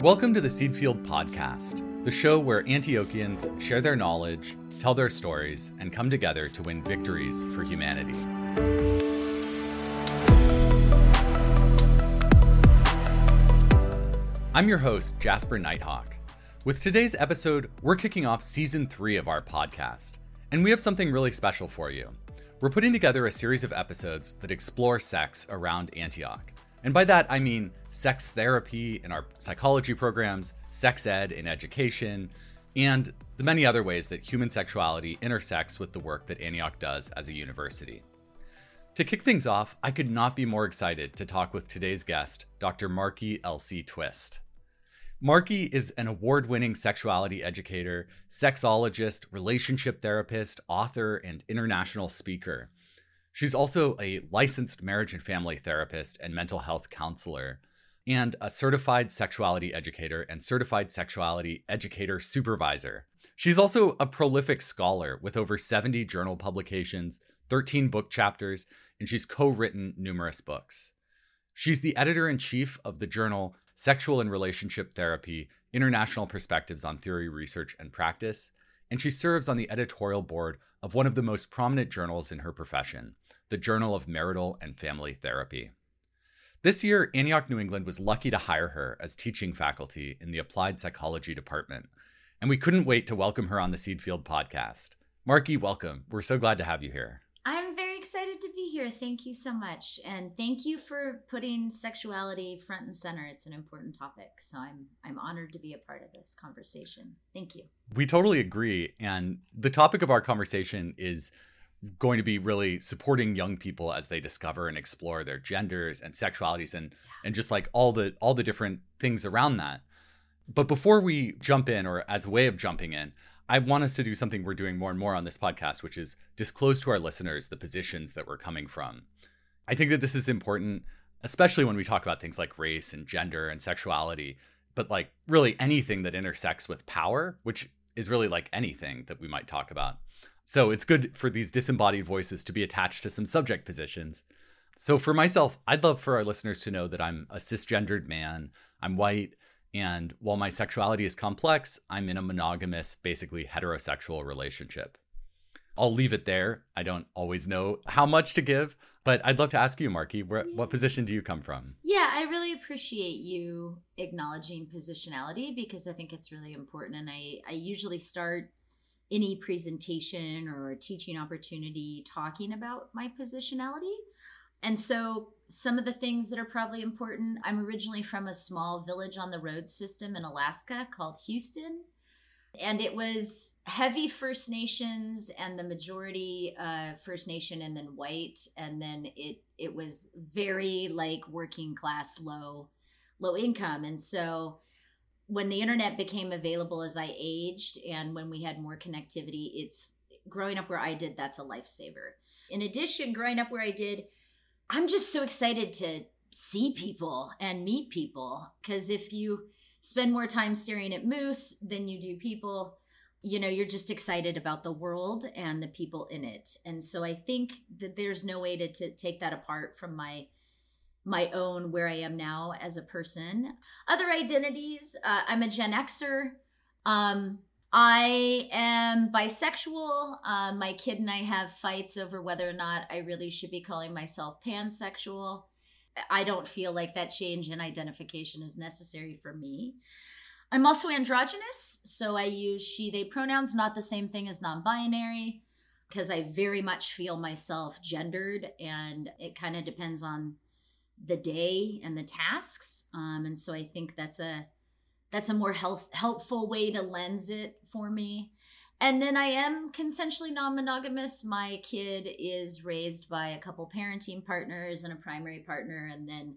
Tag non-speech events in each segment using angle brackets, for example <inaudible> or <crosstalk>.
Welcome to the Seed Field Podcast, the show where Antiochians share their knowledge, tell their stories, and come together to win victories for humanity. I'm your host, Jasper Nighthawk. With today's episode, we're kicking off season three of our podcast, and we have something really special for you. We're putting together a series of episodes that explore sex around Antioch. And by that, I mean sex therapy in our psychology programs, sex ed in education, and the many other ways that human sexuality intersects with the work that Antioch does as a university. To kick things off, I could not be more excited to talk with today's guest, Dr. Markie L.C. Twist. Markie is an award winning sexuality educator, sexologist, relationship therapist, author, and international speaker. She's also a licensed marriage and family therapist and mental health counselor, and a certified sexuality educator and certified sexuality educator supervisor. She's also a prolific scholar with over 70 journal publications, 13 book chapters, and she's co written numerous books. She's the editor in chief of the journal Sexual and Relationship Therapy International Perspectives on Theory, Research, and Practice, and she serves on the editorial board of one of the most prominent journals in her profession, the Journal of Marital and Family Therapy. This year, Antioch New England was lucky to hire her as teaching faculty in the Applied Psychology Department, and we couldn't wait to welcome her on the Seed Field podcast. Markie, welcome. We're so glad to have you here. Excited to be here. Thank you so much. And thank you for putting sexuality front and center. It's an important topic. So I'm I'm honored to be a part of this conversation. Thank you. We totally agree. And the topic of our conversation is going to be really supporting young people as they discover and explore their genders and sexualities and yeah. and just like all the all the different things around that. But before we jump in or as a way of jumping in, I want us to do something we're doing more and more on this podcast, which is disclose to our listeners the positions that we're coming from. I think that this is important, especially when we talk about things like race and gender and sexuality, but like really anything that intersects with power, which is really like anything that we might talk about. So it's good for these disembodied voices to be attached to some subject positions. So for myself, I'd love for our listeners to know that I'm a cisgendered man, I'm white, and while my sexuality is complex, I'm in a monogamous, basically heterosexual relationship. I'll leave it there. I don't always know how much to give, but I'd love to ask you, Markie, where, yeah. what position do you come from? Yeah, I really appreciate you acknowledging positionality because I think it's really important. And I, I usually start any presentation or teaching opportunity talking about my positionality. And so, some of the things that are probably important I'm originally from a small village on the road system in Alaska called Houston. And it was heavy First Nations and the majority uh, First Nation and then white. And then it, it was very like working class, low, low income. And so, when the internet became available as I aged and when we had more connectivity, it's growing up where I did, that's a lifesaver. In addition, growing up where I did, I'm just so excited to see people and meet people because if you spend more time staring at moose than you do people, you know, you're just excited about the world and the people in it. And so I think that there's no way to, to take that apart from my my own where I am now as a person. Other identities, uh, I'm a Gen Xer. Um, I am bisexual. Uh, my kid and I have fights over whether or not I really should be calling myself pansexual. I don't feel like that change in identification is necessary for me. I'm also androgynous, so I use she, they pronouns, not the same thing as non binary, because I very much feel myself gendered, and it kind of depends on the day and the tasks. Um, and so I think that's a that's a more health helpful way to lens it for me. And then I am consensually non-monogamous. My kid is raised by a couple parenting partners and a primary partner and then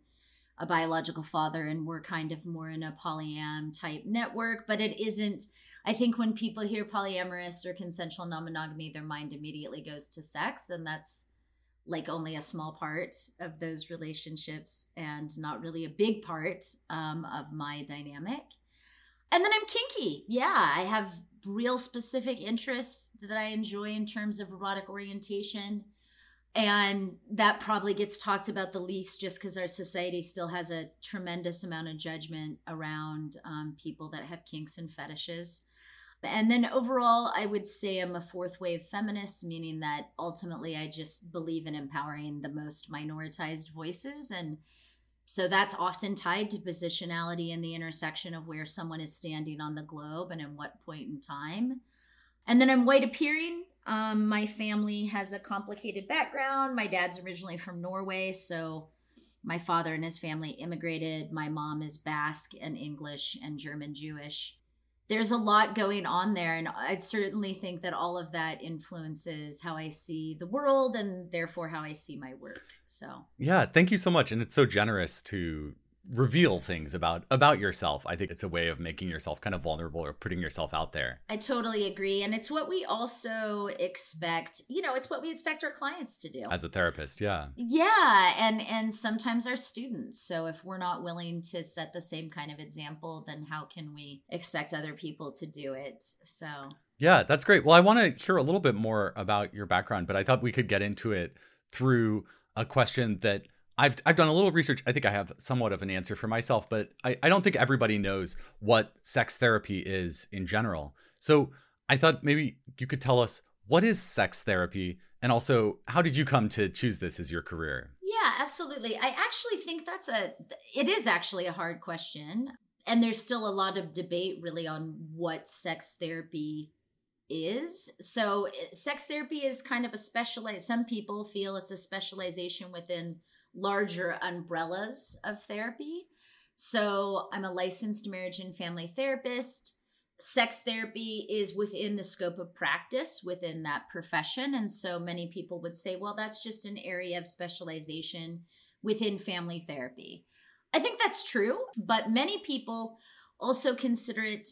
a biological father and we're kind of more in a polyam type network, but it isn't I think when people hear polyamorous or consensual non-monogamy their mind immediately goes to sex and that's like only a small part of those relationships and not really a big part um, of my dynamic. And then I'm kinky. Yeah, I have real specific interests that I enjoy in terms of erotic orientation. and that probably gets talked about the least just because our society still has a tremendous amount of judgment around um, people that have kinks and fetishes and then overall i would say i'm a fourth wave feminist meaning that ultimately i just believe in empowering the most minoritized voices and so that's often tied to positionality in the intersection of where someone is standing on the globe and in what point in time and then i'm white appearing um, my family has a complicated background. My dad's originally from Norway, so my father and his family immigrated. My mom is Basque and English and German Jewish. There's a lot going on there, and I certainly think that all of that influences how I see the world and therefore how I see my work. So, yeah, thank you so much. And it's so generous to reveal things about about yourself. I think it's a way of making yourself kind of vulnerable or putting yourself out there. I totally agree. And it's what we also expect you know it's what we expect our clients to do. As a therapist yeah. Yeah and and sometimes our students. So if we're not willing to set the same kind of example then how can we expect other people to do it? So. Yeah that's great. Well i want to hear a little bit more about your background but i thought we could get into it through a question that I've I've done a little research. I think I have somewhat of an answer for myself, but I, I don't think everybody knows what sex therapy is in general. So I thought maybe you could tell us what is sex therapy and also how did you come to choose this as your career? Yeah, absolutely. I actually think that's a it is actually a hard question. And there's still a lot of debate really on what sex therapy is. So eh, sex therapy is kind of a specialized some people feel it's a specialization within larger umbrellas of therapy. So I'm a licensed marriage and family therapist. Sex therapy is within the scope of practice within that profession. And so many people would say, well, that's just an area of specialization within family therapy. I think that's true, but many people also consider it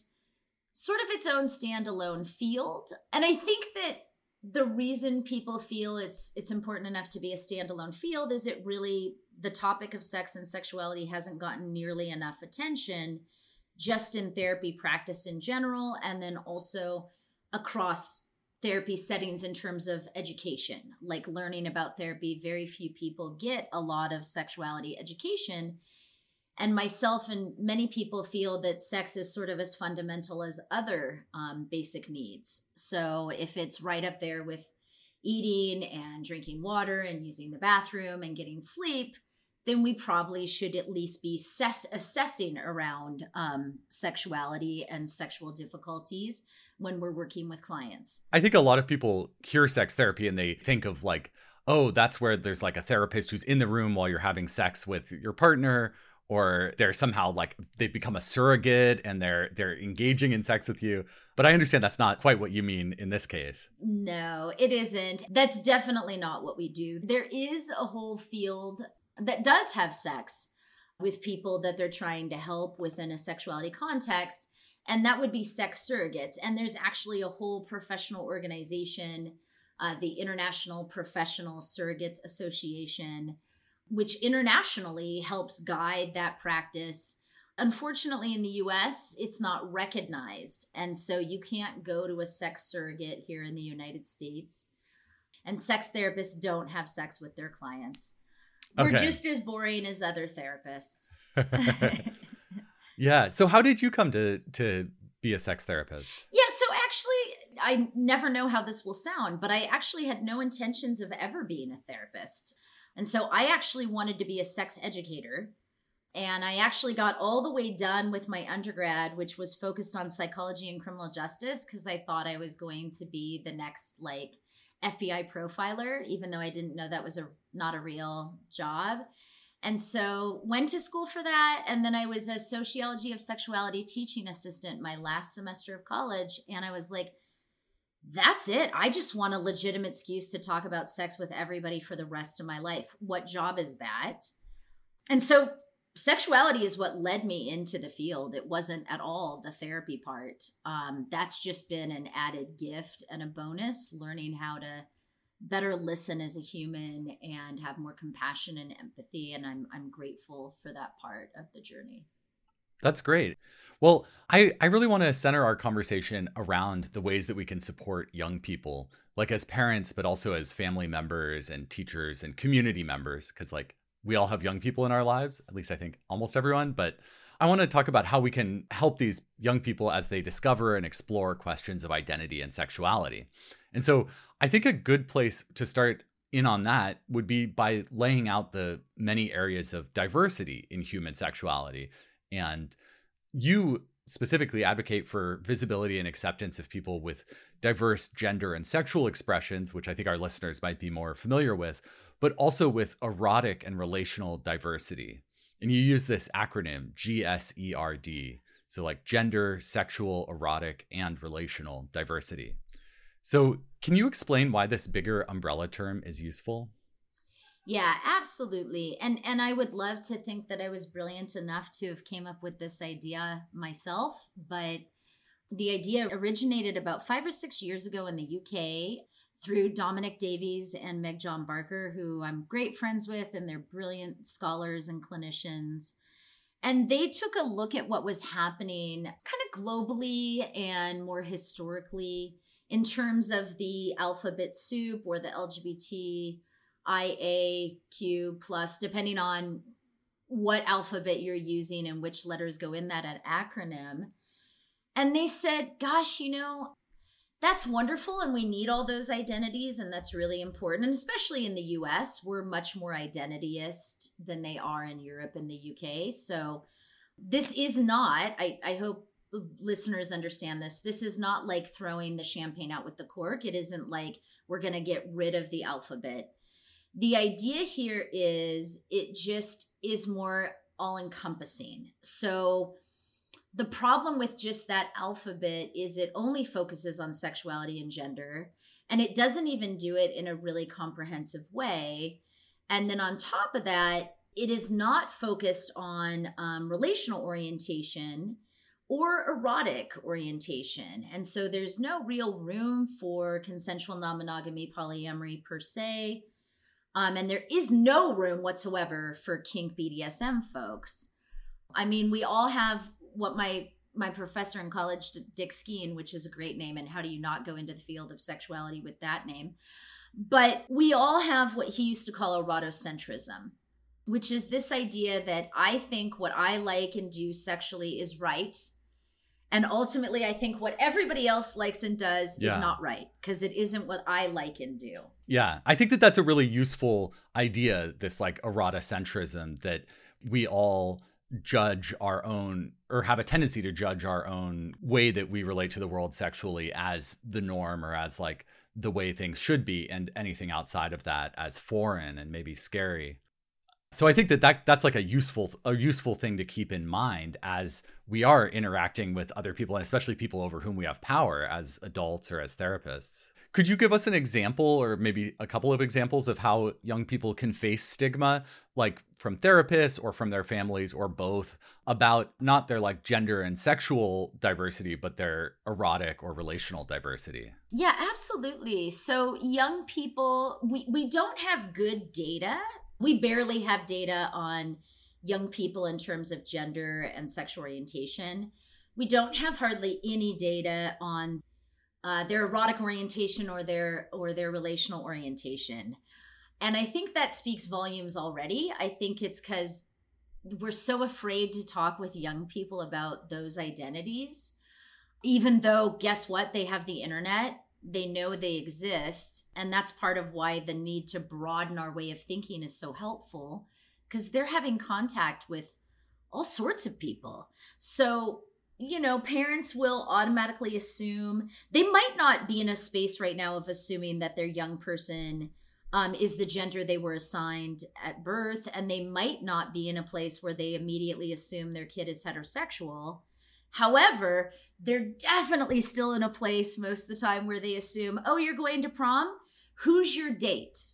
sort of its own standalone field. And I think that the reason people feel it's it's important enough to be a standalone field is it really the topic of sex and sexuality hasn't gotten nearly enough attention just in therapy practice in general and then also across therapy settings in terms of education. Like learning about therapy very few people get a lot of sexuality education and myself and many people feel that sex is sort of as fundamental as other um, basic needs. So if it's right up there with eating and drinking water and using the bathroom and getting sleep then we probably should at least be ses- assessing around um, sexuality and sexual difficulties when we're working with clients. I think a lot of people hear sex therapy and they think of like oh that's where there's like a therapist who's in the room while you're having sex with your partner or they're somehow like they've become a surrogate and they're they're engaging in sex with you. But i understand that's not quite what you mean in this case. No it isn't. That's definitely not what we do. There is a whole field that does have sex with people that they're trying to help within a sexuality context and that would be sex surrogates. And there's actually a whole professional organization uh, the international professional surrogates association which internationally helps guide that practice. Unfortunately, in the US, it's not recognized. And so you can't go to a sex surrogate here in the United States. And sex therapists don't have sex with their clients. We're just as boring as other therapists. <laughs> <laughs> yeah. So how did you come to to be a sex therapist? Yeah, so actually I never know how this will sound, but I actually had no intentions of ever being a therapist. And so I actually wanted to be a sex educator. And I actually got all the way done with my undergrad, which was focused on psychology and criminal justice, because I thought I was going to be the next like FBI profiler, even though I didn't know that was a not a real job. And so went to school for that. And then I was a sociology of sexuality teaching assistant my last semester of college. And I was like, that's it. I just want a legitimate excuse to talk about sex with everybody for the rest of my life. What job is that? And so sexuality is what led me into the field. It wasn't at all the therapy part. Um, that's just been an added gift and a bonus, learning how to better listen as a human and have more compassion and empathy. And I'm I'm grateful for that part of the journey. That's great. Well, I, I really want to center our conversation around the ways that we can support young people, like as parents, but also as family members and teachers and community members, because like we all have young people in our lives, at least I think almost everyone. But I want to talk about how we can help these young people as they discover and explore questions of identity and sexuality. And so I think a good place to start in on that would be by laying out the many areas of diversity in human sexuality. And you specifically advocate for visibility and acceptance of people with diverse gender and sexual expressions, which I think our listeners might be more familiar with, but also with erotic and relational diversity. And you use this acronym GSERD. So, like gender, sexual, erotic, and relational diversity. So, can you explain why this bigger umbrella term is useful? Yeah, absolutely. And and I would love to think that I was brilliant enough to have came up with this idea myself, but the idea originated about 5 or 6 years ago in the UK through Dominic Davies and Meg John Barker who I'm great friends with and they're brilliant scholars and clinicians. And they took a look at what was happening kind of globally and more historically in terms of the alphabet soup or the LGBT IAQ plus, depending on what alphabet you're using and which letters go in that acronym. And they said, gosh, you know, that's wonderful. And we need all those identities. And that's really important. And especially in the US, we're much more identityist than they are in Europe and the UK. So this is not, I, I hope listeners understand this. This is not like throwing the champagne out with the cork. It isn't like we're going to get rid of the alphabet the idea here is it just is more all encompassing. So the problem with just that alphabet is it only focuses on sexuality and gender, and it doesn't even do it in a really comprehensive way. And then on top of that, it is not focused on um, relational orientation or erotic orientation. And so there's no real room for consensual non monogamy polyamory per se. Um, and there is no room whatsoever for kink BDSM folks. I mean, we all have what my my professor in college, Dick Skeen, which is a great name, and how do you not go into the field of sexuality with that name? But we all have what he used to call erotocentrism, which is this idea that I think what I like and do sexually is right, and ultimately, I think what everybody else likes and does yeah. is not right because it isn't what I like and do. Yeah. I think that that's a really useful idea, this like erotocentrism that we all judge our own or have a tendency to judge our own way that we relate to the world sexually as the norm or as like the way things should be and anything outside of that as foreign and maybe scary so I think that, that that's like a useful a useful thing to keep in mind as we are interacting with other people and especially people over whom we have power as adults or as therapists. Could you give us an example or maybe a couple of examples of how young people can face stigma like from therapists or from their families or both about not their like gender and sexual diversity but their erotic or relational diversity? Yeah, absolutely. So young people we we don't have good data we barely have data on young people in terms of gender and sexual orientation. We don't have hardly any data on uh, their erotic orientation or their or their relational orientation. And I think that speaks volumes already. I think it's because we're so afraid to talk with young people about those identities, even though, guess what? They have the internet they know they exist and that's part of why the need to broaden our way of thinking is so helpful because they're having contact with all sorts of people. So you know parents will automatically assume they might not be in a space right now of assuming that their young person um, is the gender they were assigned at birth and they might not be in a place where they immediately assume their kid is heterosexual However, they're definitely still in a place most of the time where they assume, oh, you're going to prom? Who's your date?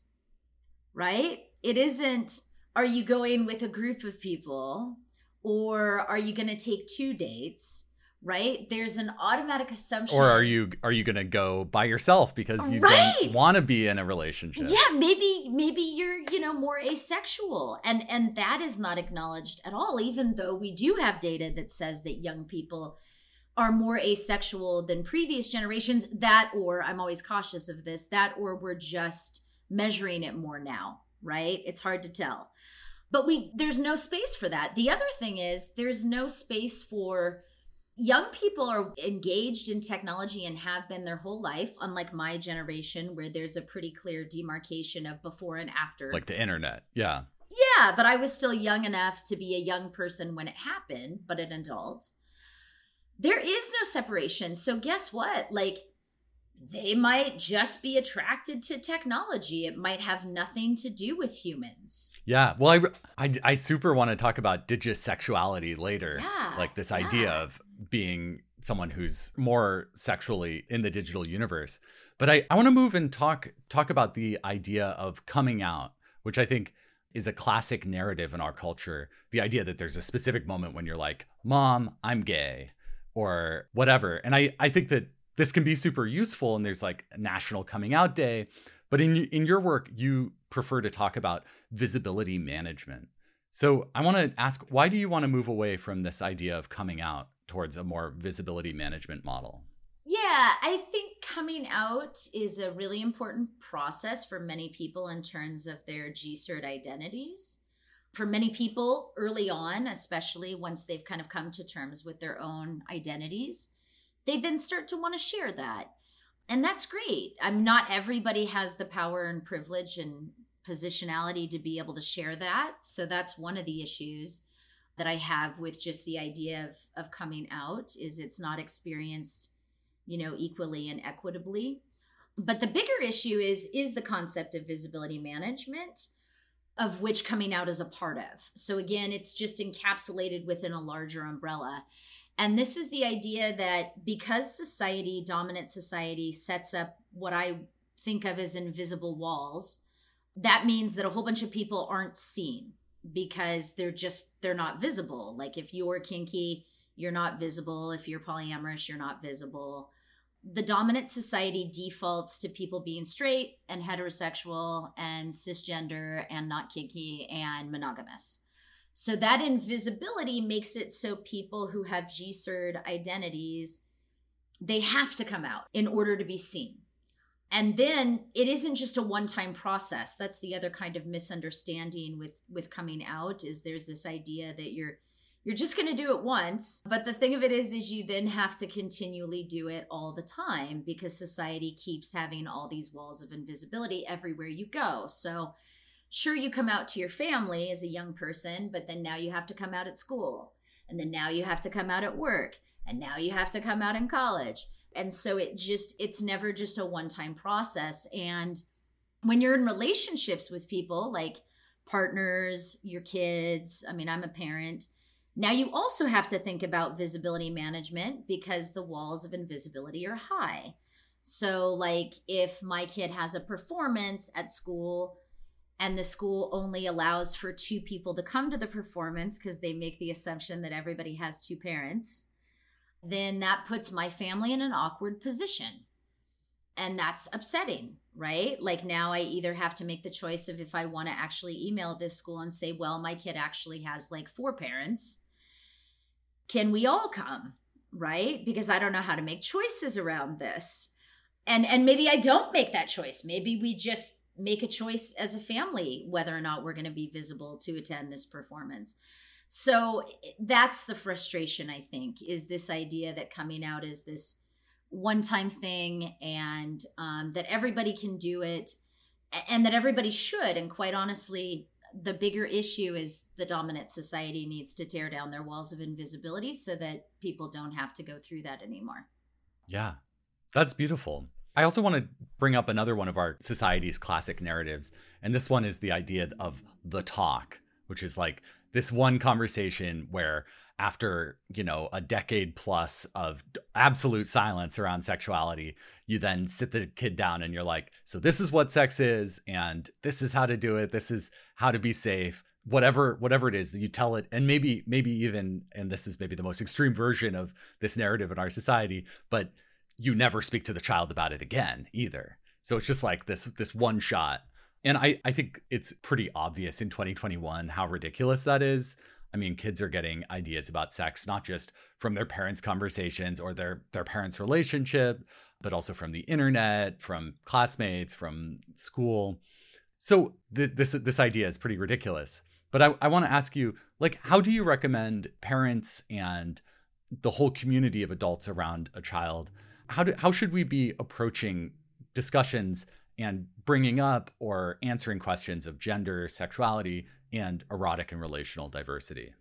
Right? It isn't, are you going with a group of people or are you going to take two dates? Right? There's an automatic assumption or are you are you gonna go by yourself because you Right. don't want to be in a relationship? Yeah maybe maybe you're you know more asexual. And and that is not acknowledged at all even though we do have data that says that young people are more asexual than previous generations. That or i'm always cautious of this that or we're just measuring it more now right? It's hard to tell. But we there's no space for that. The other thing is there's no space for young people are engaged in technology and have been their whole life unlike my generation where there's a pretty clear demarcation of before and after. Like the internet yeah. Yeah but i was still young enough to be a young person when it happened but an adult. There is no separation. So guess what? Like they might just be attracted to technology. It might have nothing to do with humans. Yeah well i i, I super want to talk about digisexuality later. Yeah, like this idea of being someone who's more sexually in the digital universe. But i i want to move and talk talk about the idea of coming out which i think is a classic narrative in our culture. The idea that there's a specific moment when you're like mom i'm gay or whatever. And i i think that this can be super useful and there's like national coming out day. But in in your work you prefer to talk about visibility management. So i want to ask why do you want to move away from this idea of coming out towards a more visibility management model Yeah, I think coming out is a really important process for many people in terms of their GSERD identities. For many people early on, especially once they've kind of come to terms with their own identities, they then start to want to share that. And that's great. I'm not everybody has the power and privilege and positionality to be able to share that. So that's one of the issues that I have with just the idea of of coming out is it's not experienced you know, equally and equitably. But the bigger issue is is the concept of visibility management of which coming out is a part of. So again, it's just encapsulated within a larger umbrella. And this is the idea that because society, dominant society sets up what I think of as invisible walls, that means that a whole bunch of people aren't seen because they're just they're not visible. Like if you're kinky, you're not visible. If you're polyamorous, you're not visible. The dominant society defaults to people being straight and heterosexual and cisgender and not kinky and monogamous. So that invisibility makes it so people who have GSERD identities, they have to come out in order to be seen. And then it isn't just a one-time process. That's the other kind of misunderstanding with with coming out is there's this idea that you're you're just going to do it once. But the thing of it is is you then have to continually do it all the time because society keeps having all these walls of invisibility everywhere you go. So sure you come out to your family as a young person but then now you have to come out at school. And then now you have to come out at work. And now you have to come out in college and so it just it's never just a one time process and when you're in relationships with people like partners your kids i mean i'm a parent now, you also have to think about visibility management because the walls of invisibility are high. So, like, if my kid has a performance at school and the school only allows for two people to come to the performance because they make the assumption that everybody has two parents, then that puts my family in an awkward position. And that's upsetting, right? Like now I either have to make the choice of if I want to actually email this school and say, well, my kid actually has like four parents. Can we all come right? Because i don't know how to make choices around this. And and maybe i don't make that choice. Maybe we just make a choice as a family whether or not we're going to be visible to attend this performance so that's the frustration i think is this idea that coming out is this one time thing and um, that everybody can do it and that everybody should and quite honestly the bigger issue is the dominant society needs to tear down their walls of invisibility so that people don't have to go through that anymore. Yeah, that's beautiful. I also want to bring up another one of our society's classic narratives. And this one is the idea of the talk, which is like this one conversation where after, you know, a decade plus of absolute silence around sexuality, you then sit the kid down and you're like, so this is what sex is, and this is how to do it. This is how to be safe whatever whatever it is that you tell it and maybe maybe even and this is maybe the most extreme version of this narrative in our society but you never speak to the child about it again either so it's just like this this one shot and i i think it's pretty obvious in 2021 how ridiculous that is i mean kids are getting ideas about sex not just from their parents conversations or their their parents relationship but also from the internet from classmates from school so th- this this idea is pretty ridiculous but I, I want to ask you, like, how do you recommend parents and the whole community of adults around a child? How do how should we be approaching discussions and bringing up or answering questions of gender, sexuality, and erotic and relational diversity?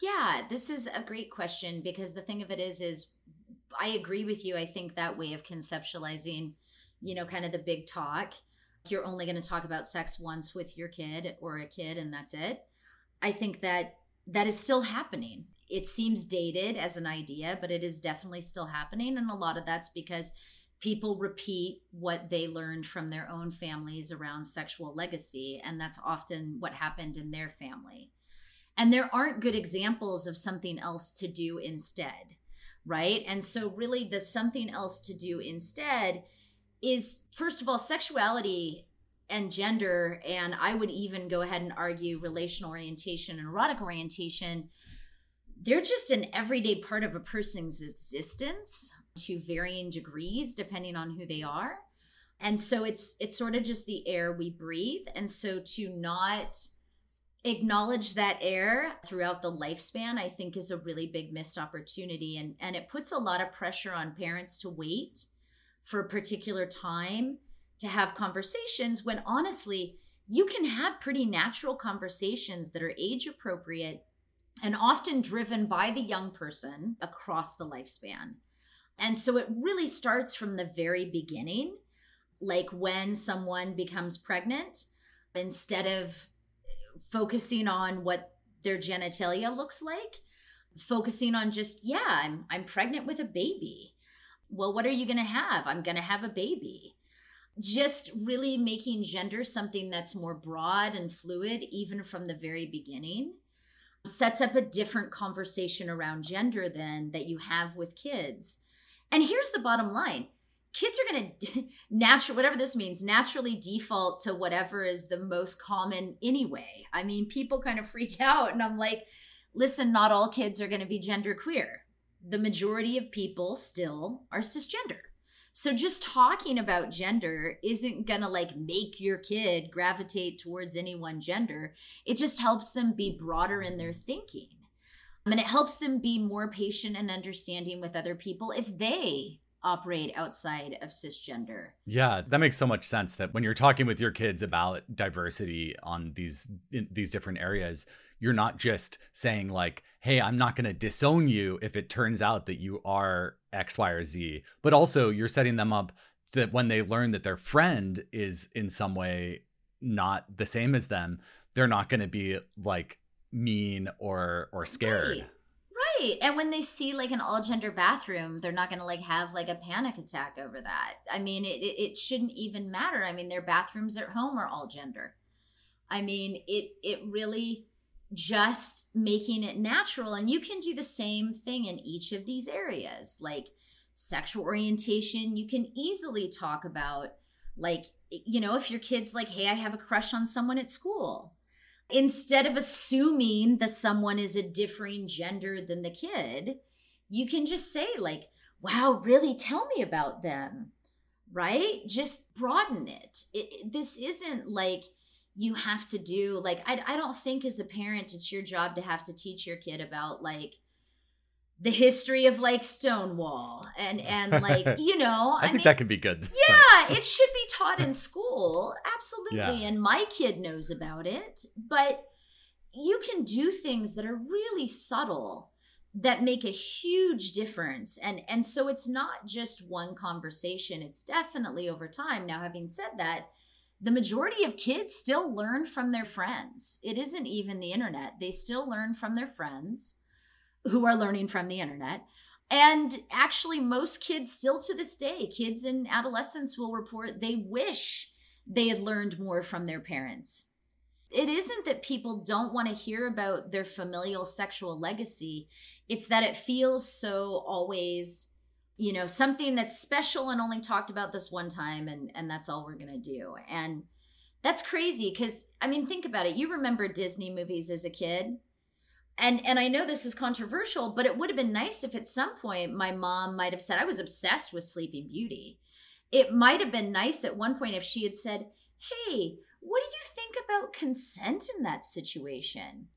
Yeah, this is a great question because the thing of it is, is I agree with you. I think that way of conceptualizing, you know, kind of the big talk you're only going to talk about sex once with your kid or a kid and that's it. I think that that is still happening. It seems dated as an idea, but it is definitely still happening. And a lot of that's because people repeat what they learned from their own families around sexual legacy. And that's often what happened in their family. And there aren't good examples of something else to do instead, right? And so, really, the something else to do instead is first of all sexuality and gender and i would even go ahead and argue relational orientation and erotic orientation they're just an everyday part of a person's existence to varying degrees depending on who they are. And so it's it's sort of just the air we breathe. And so to not acknowledge that air throughout the lifespan i think is a really big missed opportunity. And and it puts a lot of pressure on parents to wait for a particular time to have conversations when honestly, you can have pretty natural conversations that are age appropriate and often driven by the young person across the lifespan. And so it really starts from the very beginning, like when someone becomes pregnant, instead of focusing on what their genitalia looks like, focusing on just, yeah, I'm I'm pregnant with a baby well, what are you going to have? I'm going to have a baby. Just really making gender something that's more broad and fluid, even from the very beginning, sets up a different conversation around gender than that you have with kids. And here's the bottom line kids are going <laughs> to natural whatever this means naturally default to whatever is the most common anyway i mean people kind of <laughs> freak out and i'm like listen not all kids are going to be gender queer the majority of people still are cisgender. So just talking about gender isn't going to like make your kid gravitate towards any one gender. It just helps them be broader in their thinking. Mean, it helps them be more patient and understanding with other people if they operate outside of cisgender. Yeah, that makes so much sense that when you're talking with your kids about diversity on these these different areas, you're not just saying like, "Hey, I'm not going to disown you if it turns out that you are X, Y, or Z," but also you're setting them up that when they learn that their friend is in some way not the same as them, they're not going to be like mean or or scared. Right. Right. And when they see like an all gender bathroom, they're not going to like have like a panic attack over that. I mean, it, it, shouldn't even matter. I mean, their bathrooms at home are all gender. I mean, it it really just making it natural and you can do the same thing in each of these areas. Like sexual orientation, you can easily talk about like you know, if your kid's like, "Hey, I have a crush on someone at school." Instead of assuming that someone is a differing gender than the kid, you can just say, like, wow, really tell me about them, right? Just broaden it. it, this isn't like you have to do, like, I, I don't think as a parent it's your job to have to teach your kid about, like, the history of like Stonewall and and like <laughs> you know I, I think mean, that could be good. Yeah, it <laughs> should be taught in school. Absolutely. Yeah. And my kid knows about it, but you can do things that are really subtle that make a huge difference and and so it's not just one conversation it's definitely over time now having said that the majority of kids still learn from their friends it isn't even the internet they still learn from their friends who are learning from the internet. And actually, most kids still to this day, kids and adolescents will report they wish they had learned more from their parents. it isn't that people don't want to hear about their familial sexual legacy it's that it feels so always you know something that's special and only talked about this one time and and that's all we're going to do and that's crazy cuz i mean think about it you remember disney movies as a kid and and i know this is controversial but it would have been nice if at some point my mom might have said i was obsessed with sleeping beauty it might have been nice at one point if she had said hey what do you think about consent in that situation?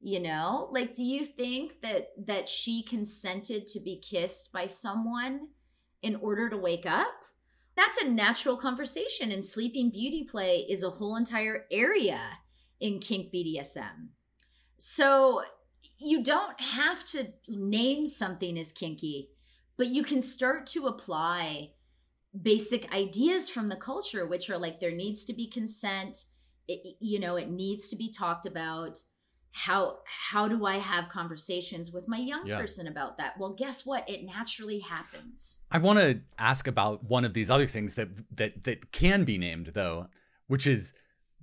You know, like do you think that that she consented to be kissed by someone in order to wake up? That's a natural conversation and sleeping beauty play is a whole entire area in kink BDSM. So you don't have to name something as kinky, but you can start to apply basic ideas from the culture which are like there needs to be consent. It, you know it needs to be talked about. How how do i have conversations with my young yeah. person about that? Well guess what? It naturally happens. I want to ask about one of these other things that that that can be named though which is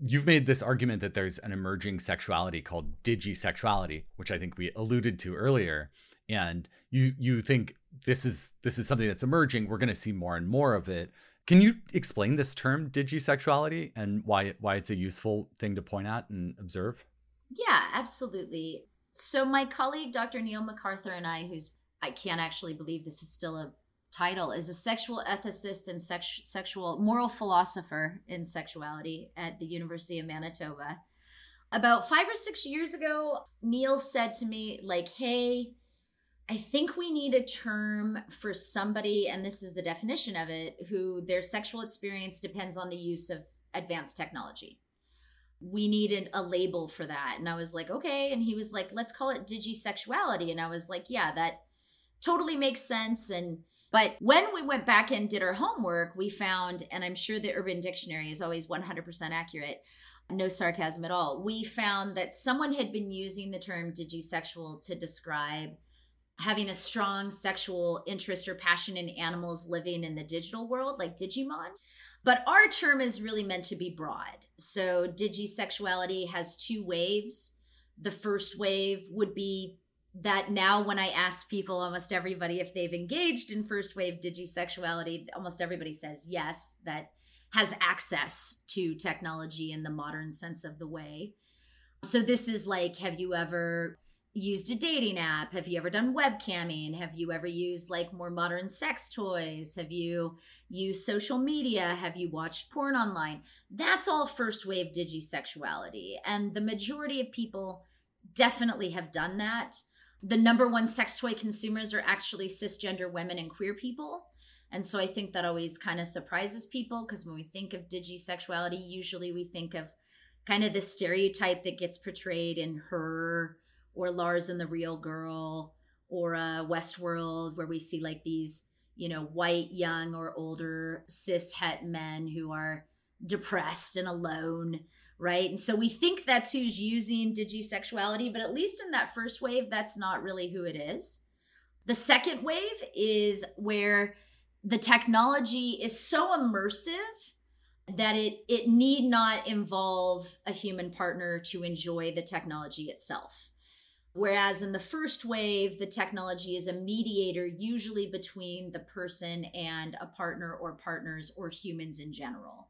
you've made this argument that there's an emerging sexuality called digisexuality which i think we alluded to earlier. And you you think this is this is something that's emerging. We're going to see more and more of it. Can you explain this term digisexuality and why why it's a useful thing to point at and observe? Yeah absolutely. So my colleague dr neil mcarthur and i who's i can't actually believe this is still a title is a sexual ethicist and sex, sexual moral philosopher in sexuality at the university of manitoba about five or six years ago neil said to me like hey I think we need a term for somebody, and this is the definition of it, who their sexual experience depends on the use of advanced technology. We needed a label for that. And I was like, okay. And he was like, let's call it digisexuality. And I was like, yeah, that totally makes sense. And but when we went back and did our homework, we found, and I'm sure the Urban Dictionary is always 100% accurate, no sarcasm at all. We found that someone had been using the term digisexual to describe having a strong sexual interest or passion in animals living in the digital world, like Digimon. But our term is really meant to be broad. So, digisexuality has two waves. The first wave would be that now, when I ask people, almost everybody, if they've engaged in first wave digisexuality, almost everybody says yes, that has access to technology in the modern sense of the way. So, this is like, have you ever used a dating app? Have you ever done webcamming? Have you ever used like more modern sex toys? Have you used social media? Have you watched porn online? That's all first wave digisexuality. And the majority of people definitely have done that. The number one sex toy consumers are actually cisgender women and queer people. And so I think that always kind of surprises people because when we think of digisexuality, usually we think of kind of the stereotype that gets portrayed in her or Lars and the Real Girl or uh, Westworld, where we see like these, you know, white, young, or older cis het men who are depressed and alone, right? And so we think that's who's using digisexuality, but at least in that first wave, that's not really who it is. The second wave is where the technology is so immersive that it it need not involve a human partner to enjoy the technology itself Whereas in the first wave, the technology is a mediator, usually between the person and a partner or partners or humans in general.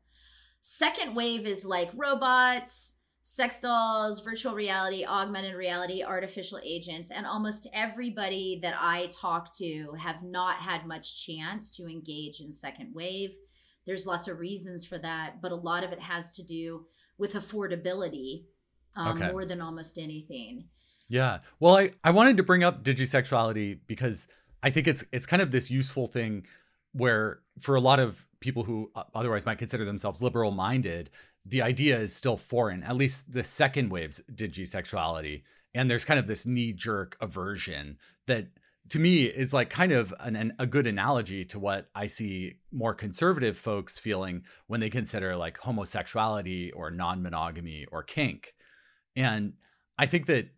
Second wave is like robots, sex dolls, virtual reality, augmented reality, artificial agents, and almost everybody that I talk to have not had much chance to engage in second wave. There's lots of reasons for that, but a lot of it has to do with affordability um, okay. more than almost anything. Yeah. Well, I, I wanted to bring up digisexuality because I think it's it's kind of this useful thing where for a lot of people who uh, otherwise might consider themselves liberal minded, the idea is still foreign, at least the second wave's digisexuality. And there's kind of this knee jerk aversion that to me is like kind of an, an, a good analogy to what I see more conservative folks feeling when they consider like homosexuality or non monogamy or kink. And I think that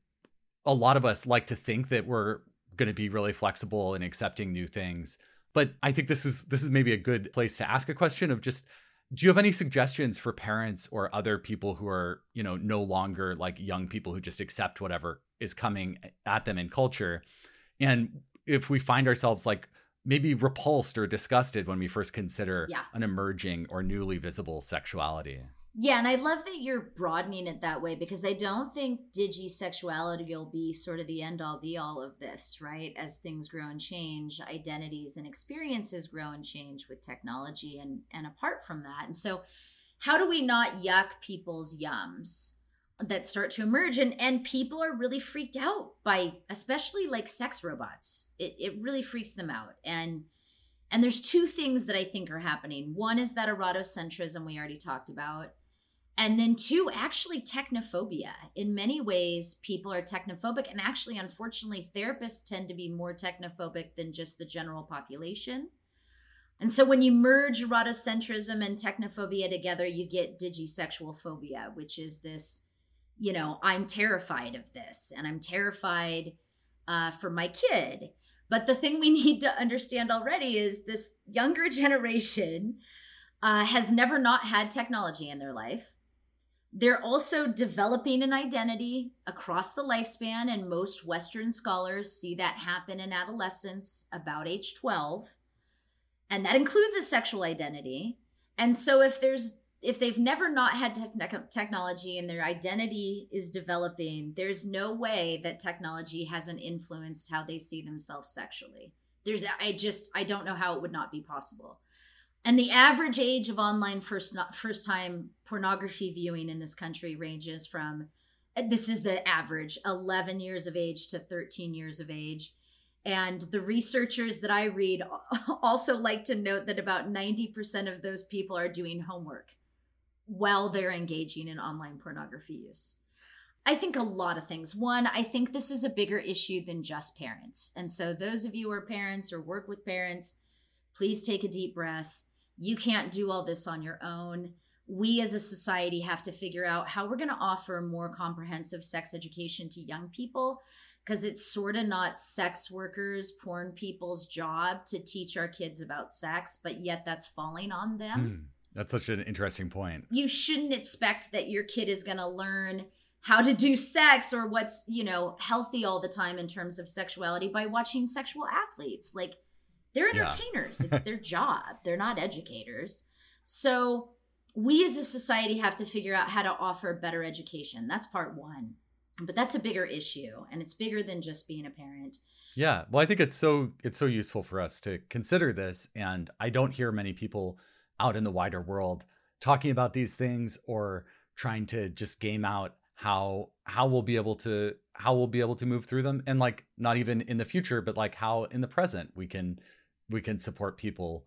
a lot of us like to think that we're going to be really flexible and accepting new things. But I think this is this is maybe a good place to ask a question of just do you have any suggestions for parents or other people who are, you know, no longer like young people who just accept whatever is coming at them in culture? And if we find ourselves like maybe repulsed or disgusted when we first consider Yeah. an emerging or newly visible sexuality. Yeah, and I love that you're broadening it that way because I don't think digisexuality will be sort of the end all be all of this, right? As things grow and change, identities and experiences grow and change with technology and and apart from that. And so how do we not yuck people's yums that start to emerge and and people are really freaked out by especially like sex robots. It it really freaks them out. And and there's two things that I think are happening. One is that erotocentrism we already talked about. And then two, actually technophobia. In many ways, people are technophobic. And actually, unfortunately, therapists tend to be more technophobic than just the general population. And so when you merge erotocentrism and technophobia together, you get digisexual phobia, which is this, you know, I'm terrified of this and I'm terrified uh, for my kid. But the thing we <laughs> need to understand already is this younger <laughs> generation uh, has never not had technology in their life. They're also developing an identity across the lifespan, and most Western scholars see that happen in adolescence about age 12. And that includes a sexual identity. And so if there's if they've never not had te- technology and their identity is developing, there's no way that technology hasn't influenced how they see themselves sexually. There's I just I don't know how it would not be possible. And the average age of online first first time pornography viewing in this country ranges from this is the average 11 years of age to 13 years of age. And the researchers that I read <laughs> also like to note that about 90% of those people are doing homework while they're engaging in online pornography use. I think a lot of things. One, I think this is a bigger issue than just parents. And so, those of you who are parents or work with parents, please take a deep breath. You can't do all this on your own. We as a society have to figure out how we're going to offer more comprehensive sex education to young people because it's sort of not sex workers, porn people's job to teach our kids about sex, but yet that's falling on them. Hmm, that's such an interesting point. You shouldn't expect that your kid is going to learn how to do sex or what's, you know, healthy all the time in terms of sexuality by watching sexual athletes. Like they're Yeah. entertainers. it's <laughs> their job. They're not educators. So we as a society have to figure out how to offer better education. That's part 1. But that's a bigger issue and it's bigger than just being a parent. Yeah, well, I think it's so it's so useful for us to consider this, and I don't hear many people out in the wider world talking about these things or trying to just game out how how we'll be able to how we'll be able to move through them, and like not even in the future, but like how in the present we can we can support people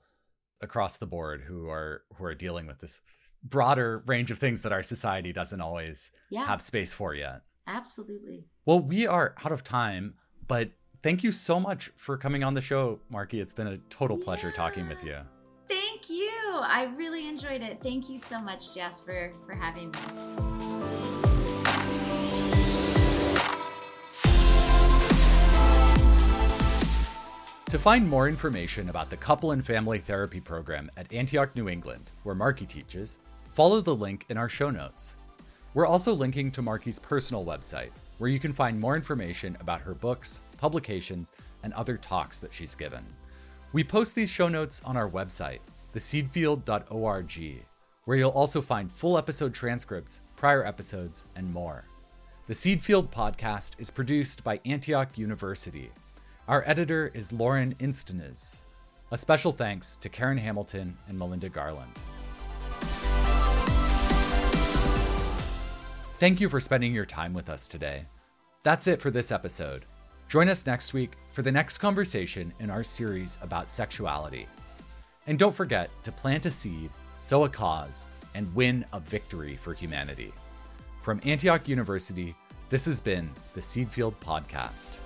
across the board who are who are dealing with this broader range of things that our society doesn't always Yeah. have space for yet. absolutely. Well, we are out of time, but thank you so much for coming on the show, Markie. It's been a total pleasure talking with you. Thank you. I really enjoyed it. Thank you so much, Jasper, for having me. To find more information about the Couple and Family Therapy Program at Antioch, New England, where Markie teaches, follow the link in our show notes. We're also linking to Markie's personal website, where you can find more information about her books, publications, and other talks that she's given. We post these show notes on our website, theseedfield.org, where you'll also find full episode transcripts, prior episodes, and more. The Seed Field podcast is produced by Antioch University. Our editor is Lauren Instenes. A special thanks to Karen Hamilton and Melinda Garland. Thank you for spending your time with us today. That's it for this episode. Join us next week for the next conversation in our series about sexuality. And don't forget to plant a seed, sow a cause, and win a victory for humanity. From Antioch University, this has been the Seed Field Podcast.